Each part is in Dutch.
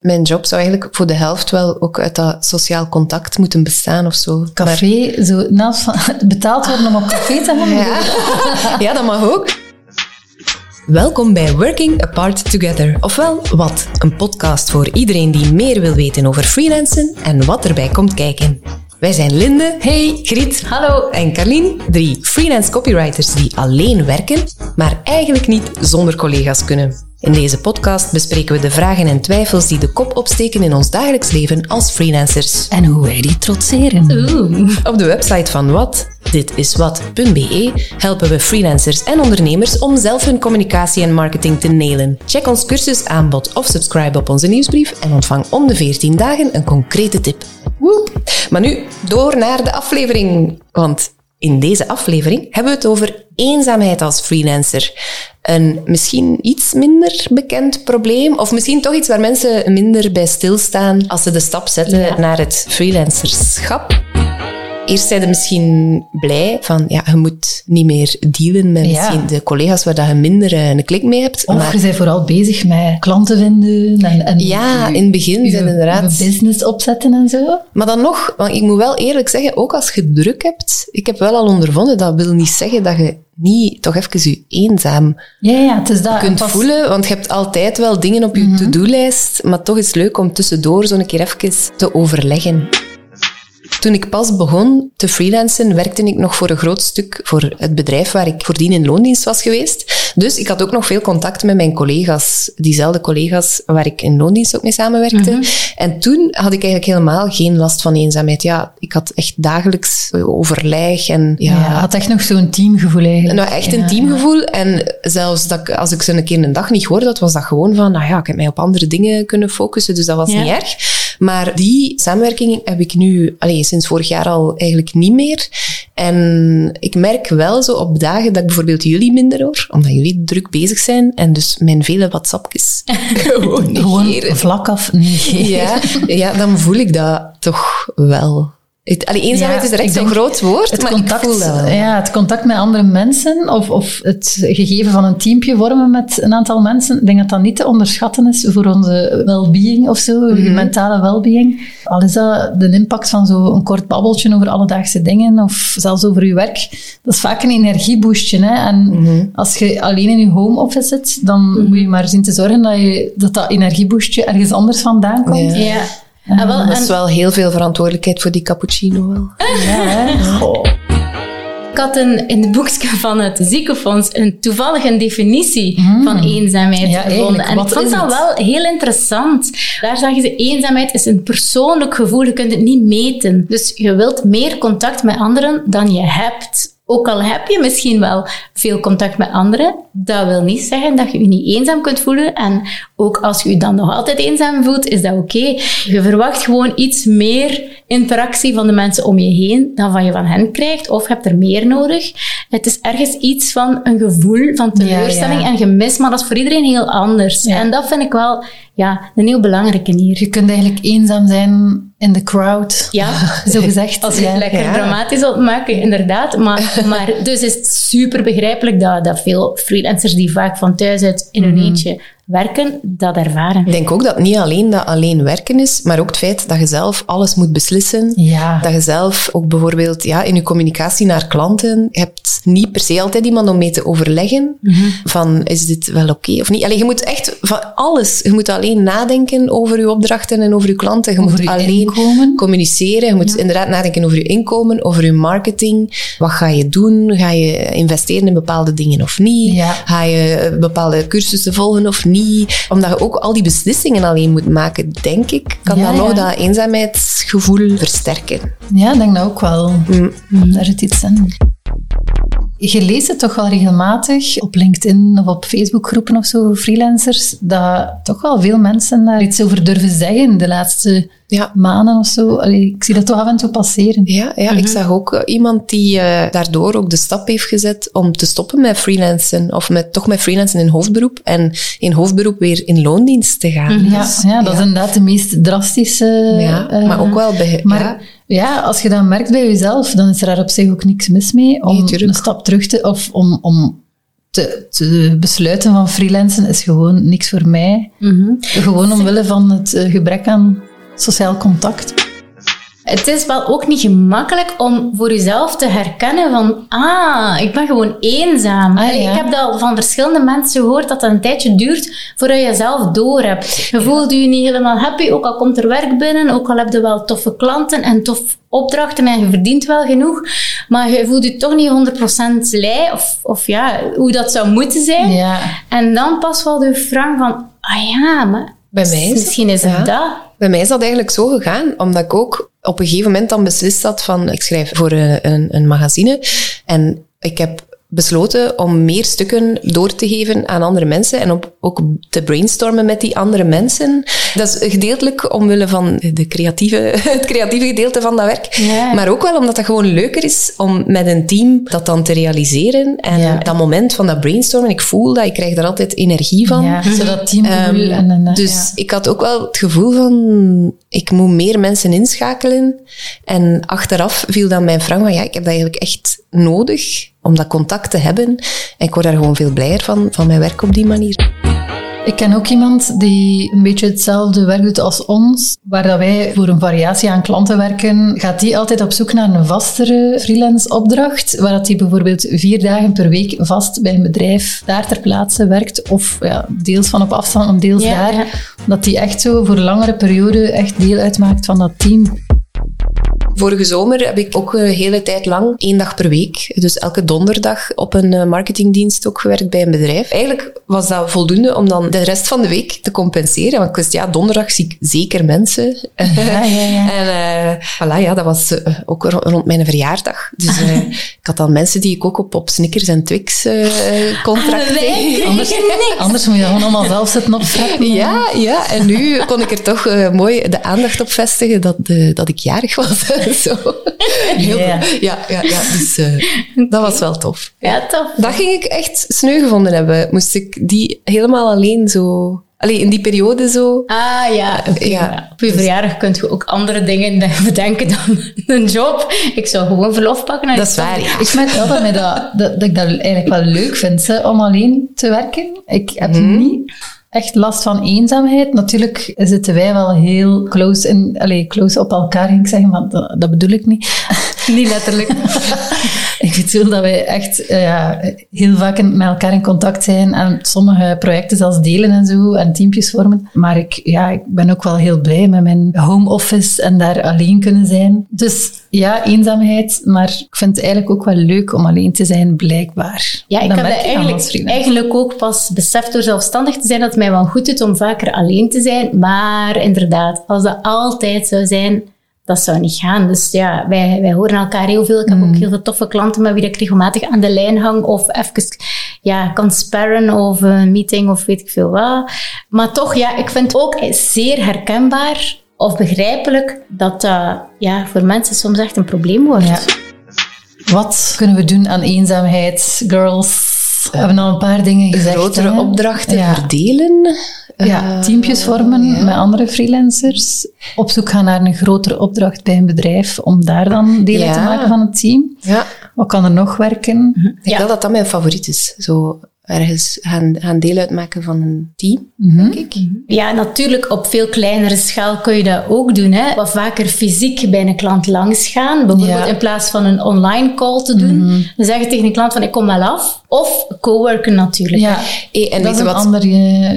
mijn job zou eigenlijk voor de helft wel ook uit dat sociaal contact moeten bestaan of zo. Café, zo naast van, betaald worden om op café te gaan. Ja. ja, dat mag ook. Welkom bij Working Apart Together, ofwel Wat, een podcast voor iedereen die meer wil weten over freelancen en wat erbij komt kijken. Wij zijn Linde, Hey, Griet hallo. en Carlien, drie freelance copywriters die alleen werken, maar eigenlijk niet zonder collega's kunnen. In deze podcast bespreken we de vragen en twijfels die de kop opsteken in ons dagelijks leven als freelancers. En hoe wij die trotseren. Oeh. Op de website van Wat, dit is wat.be, helpen we freelancers en ondernemers om zelf hun communicatie en marketing te nailen. Check ons cursusaanbod of subscribe op onze nieuwsbrief en ontvang om de 14 dagen een concrete tip. Woe. Maar nu, door naar de aflevering. Want in deze aflevering hebben we het over eenzaamheid als freelancer. Een misschien iets minder bekend probleem, of misschien toch iets waar mensen minder bij stilstaan als ze de stap zetten Ja. naar het freelancerschap. Eerst zijn ze misschien blij van, ja, je moet niet meer dealen met Ja. misschien de collega's waar dat je minder eh, een klik mee hebt. Of maar je bent vooral bezig met klanten vinden en, en ja, in het begin zijn inderdaad... business opzetten en zo. Maar dan nog, want ik moet wel eerlijk zeggen, ook als je druk hebt, ik heb wel al ondervonden, dat wil niet zeggen dat je niet toch even je eenzaam Ja, ja, het is dat. kunt Pas- voelen, want je hebt altijd wel dingen op je to-do-lijst, maar toch is het leuk om tussendoor zo'n keer even te overleggen. Toen ik pas begon te freelancen, werkte ik nog voor een groot stuk voor het bedrijf waar ik voordien in loondienst was geweest. Dus ik had ook nog veel contact met mijn collega's, diezelfde collega's waar ik in loondienst ook mee samenwerkte. En toen had ik eigenlijk helemaal geen last van eenzaamheid. Ja, ik had echt dagelijks overleg en Ja, ja, had echt nog zo'n teamgevoel eigenlijk. nou, echt een teamgevoel. En zelfs dat ik, als ik ze een keer een dag niet hoorde, dat was dat gewoon van, nou ja, ik heb mij op andere dingen kunnen focussen, dus dat was niet erg. Maar die samenwerking heb ik nu allee, sinds vorig jaar al eigenlijk niet meer. En ik merk wel zo op dagen dat ik bijvoorbeeld jullie minder hoor, omdat jullie druk bezig zijn en dus mijn vele WhatsAppjes gewoon Gewoon vlak af negeren. Ja, ja, dan voel ik dat toch wel. Het, allee, eenzaamheid Ja, is er echt ik zo'n groot woord, Het maar contact, ik voel dat wel. ja, het contact met andere mensen of, of het gegeven van een teampje vormen met een aantal mensen, ik denk dat dat niet te onderschatten is voor onze well-being of zo, Mhm. mentale well-being. Al is dat de impact van zo'n kort babbeltje over alledaagse dingen of zelfs over je werk, dat is vaak een energieboostje. Hè? En Mhm. als je alleen in je home office zit, dan moet je maar zien te zorgen dat je, dat, dat energieboostje ergens anders vandaan komt. Ja. Ja. Ah, wel, Dat is en wel heel veel verantwoordelijkheid voor die cappuccino wel. Ja, ik had een, in het boekje van het ziekenfonds een toevallige definitie van eenzaamheid. Ja, gevonden. En ik wat vond dat het? wel heel interessant. Daar zeggen ze, eenzaamheid is een persoonlijk gevoel. Je kunt het niet meten. Dus je wilt meer contact met anderen dan je hebt. Ook al heb je misschien wel veel contact met anderen, dat wil niet zeggen dat je je niet eenzaam kunt voelen. En ook als je je dan nog altijd eenzaam voelt, is dat oké. Je verwacht gewoon iets meer interactie van de mensen om je heen dan van je van hen krijgt, of hebt er meer nodig. Het is ergens iets van een gevoel van teleurstelling Ja, ja. en gemis, maar dat is voor iedereen heel anders. Ja. En dat vind ik wel ja, een heel belangrijke hier. Je kunt eigenlijk eenzaam zijn in de crowd. Ja, Zo gezegd. Als je het ja. lekker Ja. dramatisch wilt maken, inderdaad. Maar, maar dus is het super begrijpelijk dat, dat veel freelancers die vaak van thuis uit in Mhm. hun eentje werken, dat ervaren. Ik denk ook dat niet alleen dat alleen werken is, maar ook het feit dat je zelf alles moet beslissen. Ja. Dat je zelf ook bijvoorbeeld ja, in je communicatie naar klanten hebt niet per se altijd iemand om mee te overleggen van is dit wel oké of niet. Allee, je moet echt van alles. Je moet alleen nadenken over je opdrachten en over je klanten. Je Over moet je alleen inkomen. communiceren. Je moet inderdaad nadenken over je inkomen, over je marketing. Wat ga je doen? Ga je investeren in bepaalde dingen of niet? Ja. Ga je bepaalde cursussen volgen of niet? Omdat je ook al die beslissingen alleen moet maken, denk ik, kan Ja, dat nog ja. dat eenzaamheidsgevoel versterken. Ja, ik denk dat ook wel. Mm. Mm, Daar zit iets in. Je leest het toch wel regelmatig op LinkedIn of op Facebookgroepen of zo, freelancers, dat toch wel veel mensen daar iets over durven zeggen de laatste Ja. maanden of zo. Allee, ik zie dat toch af en toe passeren. Ja, ja ik zag ook eh, iemand die eh, daardoor ook de stap heeft gezet om te stoppen met freelancen. Of met, toch met freelancen in hoofdberoep. En in hoofdberoep weer in loondienst te gaan. Ja, Dus, ja, dat is inderdaad de meest drastische... ja, eh, maar ook wel. Maar ja, als je dat merkt bij jezelf, dan is er daar op zich ook niks mis mee om Nee, een stap terug te... Of om, om te, te besluiten van freelancen is gewoon niks voor mij. Gewoon omwille van het eh, gebrek aan sociaal contact. Het is wel ook niet gemakkelijk om voor jezelf te herkennen van, ah, ik ben gewoon eenzaam. Ah, ja. Ik heb dat al van verschillende mensen gehoord dat het een tijdje duurt voordat je zelf door hebt. Je voelt je niet helemaal happy, ook al komt er werk binnen, ook al heb je wel toffe klanten en tof opdrachten en je verdient wel genoeg, maar je voelt je toch niet 100% blij of, of ja, hoe dat zou moeten zijn. Ja. En dan pas wel de vraag van, ah ja, maar Bij mij is misschien is het ja. dat. Bij mij is dat eigenlijk zo gegaan, omdat ik ook op een gegeven moment dan beslist had van, ik schrijf voor een, een, een magazine en ik heb besloten om meer stukken door te geven aan andere mensen en op, ook te brainstormen met die andere mensen. Dat is gedeeltelijk omwille van de creatieve, het creatieve gedeelte van dat werk, Ja. maar ook wel omdat het gewoon leuker is om met een team dat dan te realiseren. En Ja. dat moment van dat brainstormen, ik voel dat, ik krijg daar altijd energie van. Ja, zo dat teamgevoel. Ehm, en, en, eh, dus ja. ik had ook wel het gevoel van, ik moet meer mensen inschakelen. En achteraf viel dan mijn vraag van, ja, ik heb dat eigenlijk echt nodig om dat contact te hebben. En ik word daar gewoon veel blijer van, van mijn werk op die manier. Ik ken ook iemand die een beetje hetzelfde werk doet als ons, waar dat wij voor een variatie aan klanten werken. Gaat die altijd op zoek naar een vastere freelance opdracht, waar dat die bijvoorbeeld vier dagen per week vast bij een bedrijf daar ter plaatse werkt, of ja, deels van op afstand, of deels Ja, daar. ja. Dat die echt zo voor een langere periode echt deel uitmaakt van dat team. Vorige zomer heb ik ook een hele tijd lang één dag per week, dus elke donderdag op een eh, marketingdienst ook gewerkt bij een bedrijf. Eigenlijk was dat voldoende om dan de rest van de week te compenseren, want ik wist, ja, donderdag zie ik zeker mensen. Ja, ja, ja. En eh voilà, ja, dat was eh, ook ro- rond mijn verjaardag. Dus eh, ik had dan mensen die ik ook op, op Snickers en Twix eh contracteerde. Anders, anders moet je dat gewoon allemaal zelf zitten opzetten. Ja, ja, en nu kon ik er toch eh, mooi de aandacht op vestigen dat, eh, dat ik jarig was. Zo. Heel, Ja. ja, ja, ja, dus eh, dat was wel tof. Ja, tof. Dat ging ik echt sneu gevonden hebben. Moest ik die helemaal alleen zo... Allee, in die periode zo... Ah ja, oké. Ja. Op je verjaardag kun je ook andere dingen bedenken dan een job. Ik zou gewoon verlof pakken. en Dat is waar, ja. Ik merk wel dat, mij dat, dat, dat ik dat eigenlijk wel leuk vind, hè, om alleen te werken. Ik heb Mhm. niet echt last van eenzaamheid. Natuurlijk zitten wij wel heel close, in, allez, close op elkaar, ging ik zeggen, dat, dat bedoel ik niet. Niet letterlijk. ik bedoel dat wij echt eh, ja, heel vaak in- met elkaar in contact zijn en sommige projecten zelfs delen en zo en teampjes vormen. Maar ik, ja, ik ben ook wel heel blij met mijn home office en daar alleen kunnen zijn. Dus ja, eenzaamheid, maar ik vind het eigenlijk ook wel leuk om alleen te zijn, blijkbaar. Ja, ik Dat heb dat eigenlijk, eigenlijk ook pas beseft door zelfstandig te zijn dat het mij wel goed doet om vaker alleen te zijn. Maar inderdaad, als dat altijd zou zijn, dat zou niet gaan. Dus ja, wij, wij horen elkaar heel veel. Ik heb ook heel veel toffe klanten met wie ik regelmatig aan de lijn hang of even ja, kan sparren of een meeting of weet ik veel wat. Maar toch, ja, ik vind het ook zeer herkenbaar of begrijpelijk dat dat ja, voor mensen soms echt een probleem wordt. Ja. Wat kunnen we doen aan eenzaamheid, girls? We hebben al een paar dingen gezegd. grotere hè? opdrachten Ja. verdelen. Ja, Eh, teampjes vormen met andere freelancers. Op zoek gaan naar een grotere opdracht bij een bedrijf om daar dan deel te maken van het team. Ja, Wat kan er nog werken? ik denk wel dat dat mijn favoriet is. Zo ergens gaan, gaan deel uitmaken van een team, Mhm. denk ik. Ja, natuurlijk op veel kleinere schaal kun je dat ook doen. Hè. Wat vaker fysiek bij een klant langs gaan. Bijvoorbeeld Ja. in plaats van een online call te doen. Dan zeg je tegen een klant van ik kom wel af. Of coworken natuurlijk. Ja, Hey, en dat is een wat? ander uh,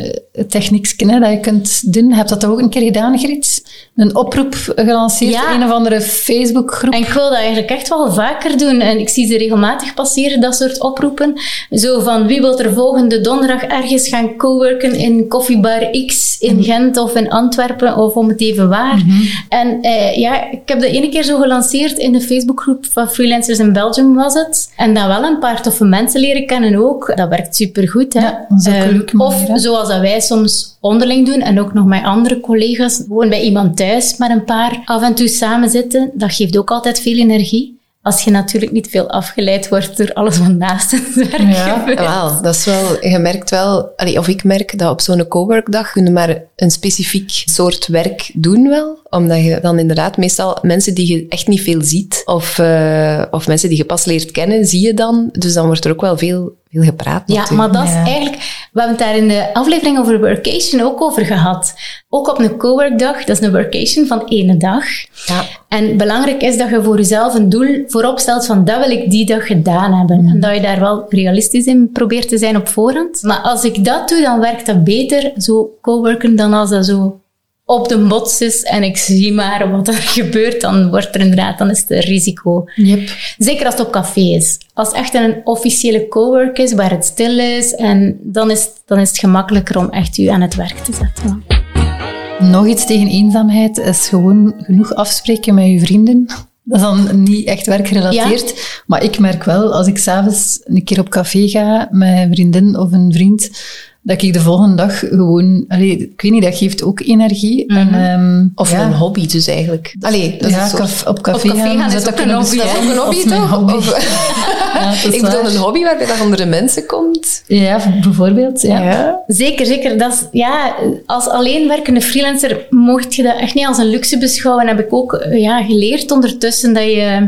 techniekje hè, dat je kunt doen. Heb je dat toch ook een keer gedaan, Griet? Een oproep gelanceerd Ja. in een of andere Facebookgroep. En ik wil dat eigenlijk echt wel vaker doen. En ik zie ze regelmatig passeren, dat soort oproepen. Zo van, wie wil er volgende donderdag ergens gaan coworken in koffiebar X in Gent of in Antwerpen of om het even waar. En eh, ja, ik heb dat ene keer zo gelanceerd in de Facebookgroep van Freelancers in Belgium was het. En dan wel een paar toffe mensen leren kennen ook. Dat werkt supergoed. Hè? Ja, dat is ook een Ehm, of hè? zoals dat wij soms onderling doen en ook nog met andere collega's, gewoon bij iemand thuis met een paar af en toe samen zitten, dat geeft ook altijd veel energie. Als je natuurlijk niet veel afgeleid wordt door alles wat naast het werk Ja, gebeurt. Wel, dat is wel, je merkt wel, allee, of ik merk dat op zo'n coworkdag kun je maar een specifiek soort werk doen wel. Omdat je dan inderdaad meestal mensen die je echt niet veel ziet, of, eh, of mensen die je pas leert kennen, zie je dan. Dus dan wordt er ook wel veel, veel gepraat. Ja, natuurlijk. maar dat is Ja. eigenlijk... We hebben het daar in de aflevering over workation ook over gehad. Ook op een coworkdag, dat is een workation van één dag. Ja. En belangrijk is dat je voor jezelf een doel voorop stelt van dat wil ik die dag gedaan hebben. En dat je daar wel realistisch in probeert te zijn op voorhand. Maar als ik dat doe, dan werkt dat beter, zo coworken, dan als dat zo op de bots is en ik zie maar wat er gebeurt, dan wordt er inderdaad, dan is het een risico. Yep. Zeker als het op café is. Als het echt een officiële cowork is, waar het stil is, en dan is, het- dan is het gemakkelijker om echt u aan het werk te zetten. Nog iets tegen eenzaamheid is gewoon genoeg afspreken met je vrienden. Dat is dan niet echt werkgerelateerd. Maar ik merk wel, als ik s'avonds een keer op café ga met een vriendin of een vriend, dat ik de volgende dag gewoon... Allee, ik weet niet, dat geeft ook energie. en, ehm, Of ja. een hobby dus eigenlijk. Allee, dat ja, is op café, Op café gaan is dat ook een hobby, bestellen hè? Ook een hobby toch? hobby. Of- Ja, dat is ik bedoel waar. een hobby waarbij dat onder de mensen komt. Ja, bijvoorbeeld. Ja. Ja. Zeker, zeker. Dat is, ja, als alleenwerkende freelancer mocht je dat echt niet als een luxe beschouwen. Heb ik ook eh, ja, geleerd ondertussen dat je...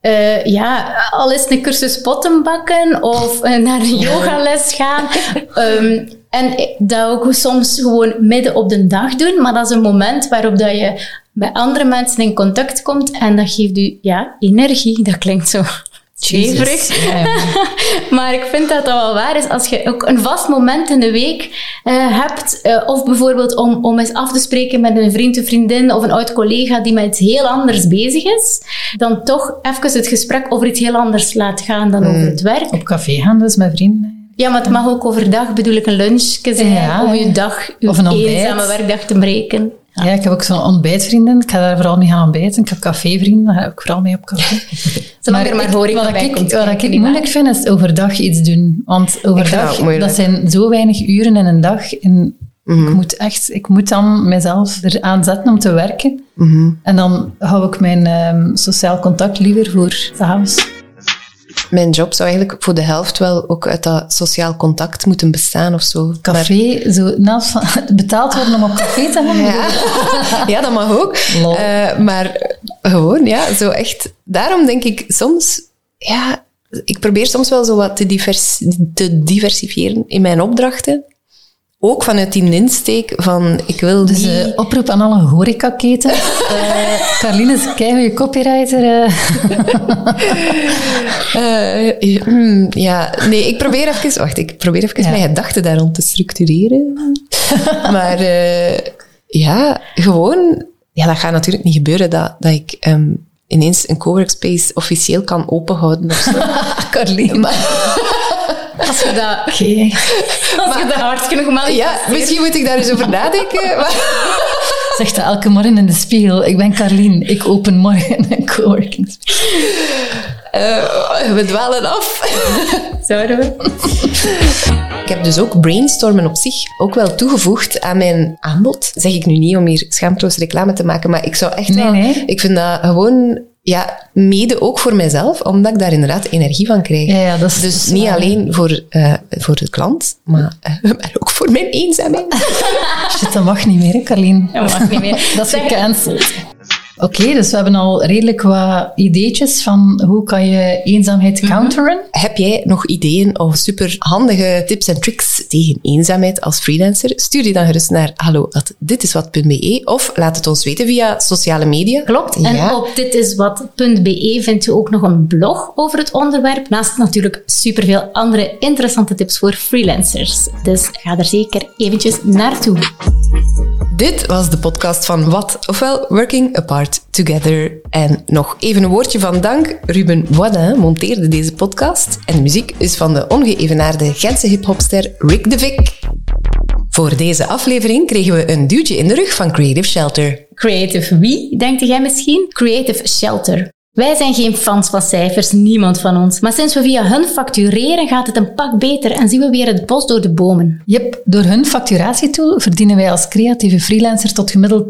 eh, ja, al is een cursus pottenbakken of eh, naar een yogales gaan. Ehm, en dat ook soms gewoon midden op de dag doen. Maar dat is een moment waarop dat je met andere mensen in contact komt. En dat geeft u ja, energie. Dat klinkt zo zweverig. Ja, ja. Maar ik vind dat dat wel waar is. Als je ook een vast moment in de week eh, hebt, eh, of bijvoorbeeld om, om eens af te spreken met een vriend of vriendin of een oud collega die met iets heel anders bezig is, dan toch even het gesprek over iets heel anders laat gaan dan over het werk. Op café gaan, dus met vrienden. Ja, maar het mag ook overdag, bedoel ik, een lunchje zijn Ja, om je dag, je Of een ontbijt. eenzame werkdag te breken. Ja, ik heb ook zo'n ontbijtvrienden. Ik ga daar vooral mee gaan ontbijten. Ik heb cafévrienden, daar ga ik vooral mee op café. Zolang er maar ik- horeca wat bij ik, komt wat ik niet moeilijk vind, is overdag iets doen. Want dat overdag, dat zijn zo weinig uren in een dag. En Mhm. ik moet echt, ik moet dan mezelf eraan zetten om te werken. Mhm. En dan hou ik mijn ehm, sociaal contact liever voor s'avonds. Mijn job zou eigenlijk voor de helft wel ook uit dat sociaal contact moeten bestaan of zo. Maar- Café, zo, naast van, betaald worden om op café te gaan. Ja. ja, dat mag ook. Eh, maar gewoon, ja, zo echt. Daarom denk ik soms, ja, ik probeer soms wel zo wat te, divers, te diversifiëren in mijn opdrachten. Ook vanuit die insteek van, ik wil Dus niet... eh, oproep aan alle horecaketen. Eh Carline is je copywriter. eh. Hmm, ja, nee, ik probeer even... Wacht, ik probeer even Ja. mijn gedachten daar rond te structureren. maar ja, gewoon... Ja, dat gaat natuurlijk niet gebeuren dat, dat ik ehm, ineens een coworkspace officieel kan openhouden of zo. Carline. Maar- Als je dat, Oké. als je dat hard genoeg maakt. ja, misschien moet ik daar eens over nadenken. Maar, Zegt dat elke morgen in de spiegel. Ik ben Carlien. Ik open morgen een coworking eh, we dwalen af. Zouden we? Ik heb dus ook brainstormen op zich ook wel toegevoegd aan mijn aanbod. Zeg ik nu niet om hier schaamteloos reclame te maken, maar ik zou echt Nee, wel... nee. Ik vind dat gewoon... Ja, mede ook voor mijzelf, omdat ik daar inderdaad energie van krijg. Ja, ja, dat is- dus niet waar. alleen voor, eh, voor de klant, maar, eh, maar ook voor mijn eenzaamheid. Shit, dat mag niet meer, hè, Carlien. Dat mag niet meer. Dat is gecanceld. Oké, dus we hebben al redelijk wat ideetjes van hoe kan je eenzaamheid counteren. Heb jij nog ideeën of superhandige tips en tricks tegen eenzaamheid als freelancer? Stuur die dan gerust naar hallo@ditiswat.be of laat het ons weten via sociale media. Klopt. En Ja. op ditiswat.be vindt u ook nog een blog over het onderwerp. Naast natuurlijk superveel andere interessante tips voor freelancers. Dus ga er zeker eventjes naartoe. Dit was de podcast van Wat, ofwel Working Apart Together. En nog even een woordje van dank. Ruben Voisin monteerde deze podcast. En de muziek is van de ongeëvenaarde Gentse hiphopster Rick de Vic. Voor deze aflevering kregen we een duwtje in de rug van Creative Shelter. Creative wie, denkt jij misschien? Creative Shelter. Wij zijn geen fans van cijfers, niemand van ons. Maar sinds we via hun factureren gaat het een pak beter en zien we weer het bos door de bomen. Yep, door hun facturatietool verdienen wij als creatieve freelancer tot gemiddeld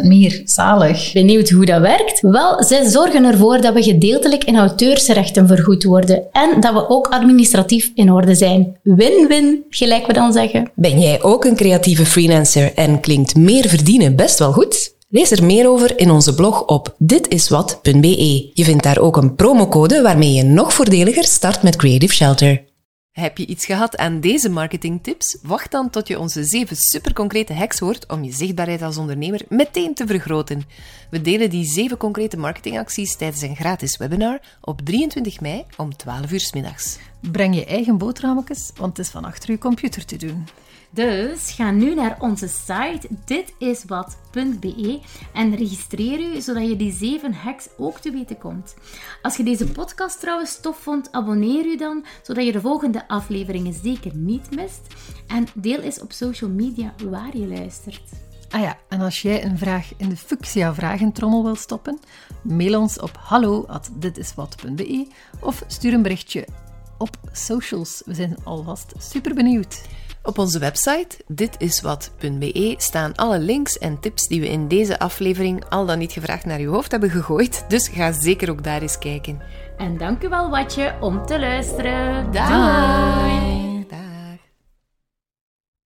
30% meer. Zalig. Benieuwd hoe dat werkt? Wel, zij zorgen ervoor dat we gedeeltelijk in auteursrechten vergoed worden en dat we ook administratief in orde zijn. Win-win, gelijk we dan zeggen. Ben jij ook een creatieve freelancer en klinkt meer verdienen best wel goed? Lees er meer over in onze blog op ditiswat.be. Je vindt daar ook een promocode waarmee je nog voordeliger start met Creative Shelter. Heb je iets gehad aan deze marketingtips? Wacht dan tot je onze zeven superconcrete hacks hoort om je zichtbaarheid als ondernemer meteen te vergroten. We delen die zeven concrete marketingacties tijdens een gratis webinar op 23 mei om 12 uur s middags. Breng je eigen boterhammetjes, want het is van achter je computer te doen. Dus ga nu naar onze site ditiswat.be en registreer u zodat je die zeven hacks ook te weten komt. Als je deze podcast trouwens tof vond, abonneer u dan zodat je de volgende afleveringen zeker niet mist. En deel eens op social media waar je luistert. Ah ja, en als jij een vraag in de Fuchsia vragentrommel wil stoppen, mail ons op hallo@ditiswat.be of stuur een berichtje op socials. We zijn alvast super benieuwd. Op onze website ditiswat.be staan alle links en tips die we in deze aflevering al dan niet gevraagd naar uw hoofd hebben gegooid. Dus ga zeker ook daar eens kijken. En dank u wel, Watje, om te luisteren. Daai!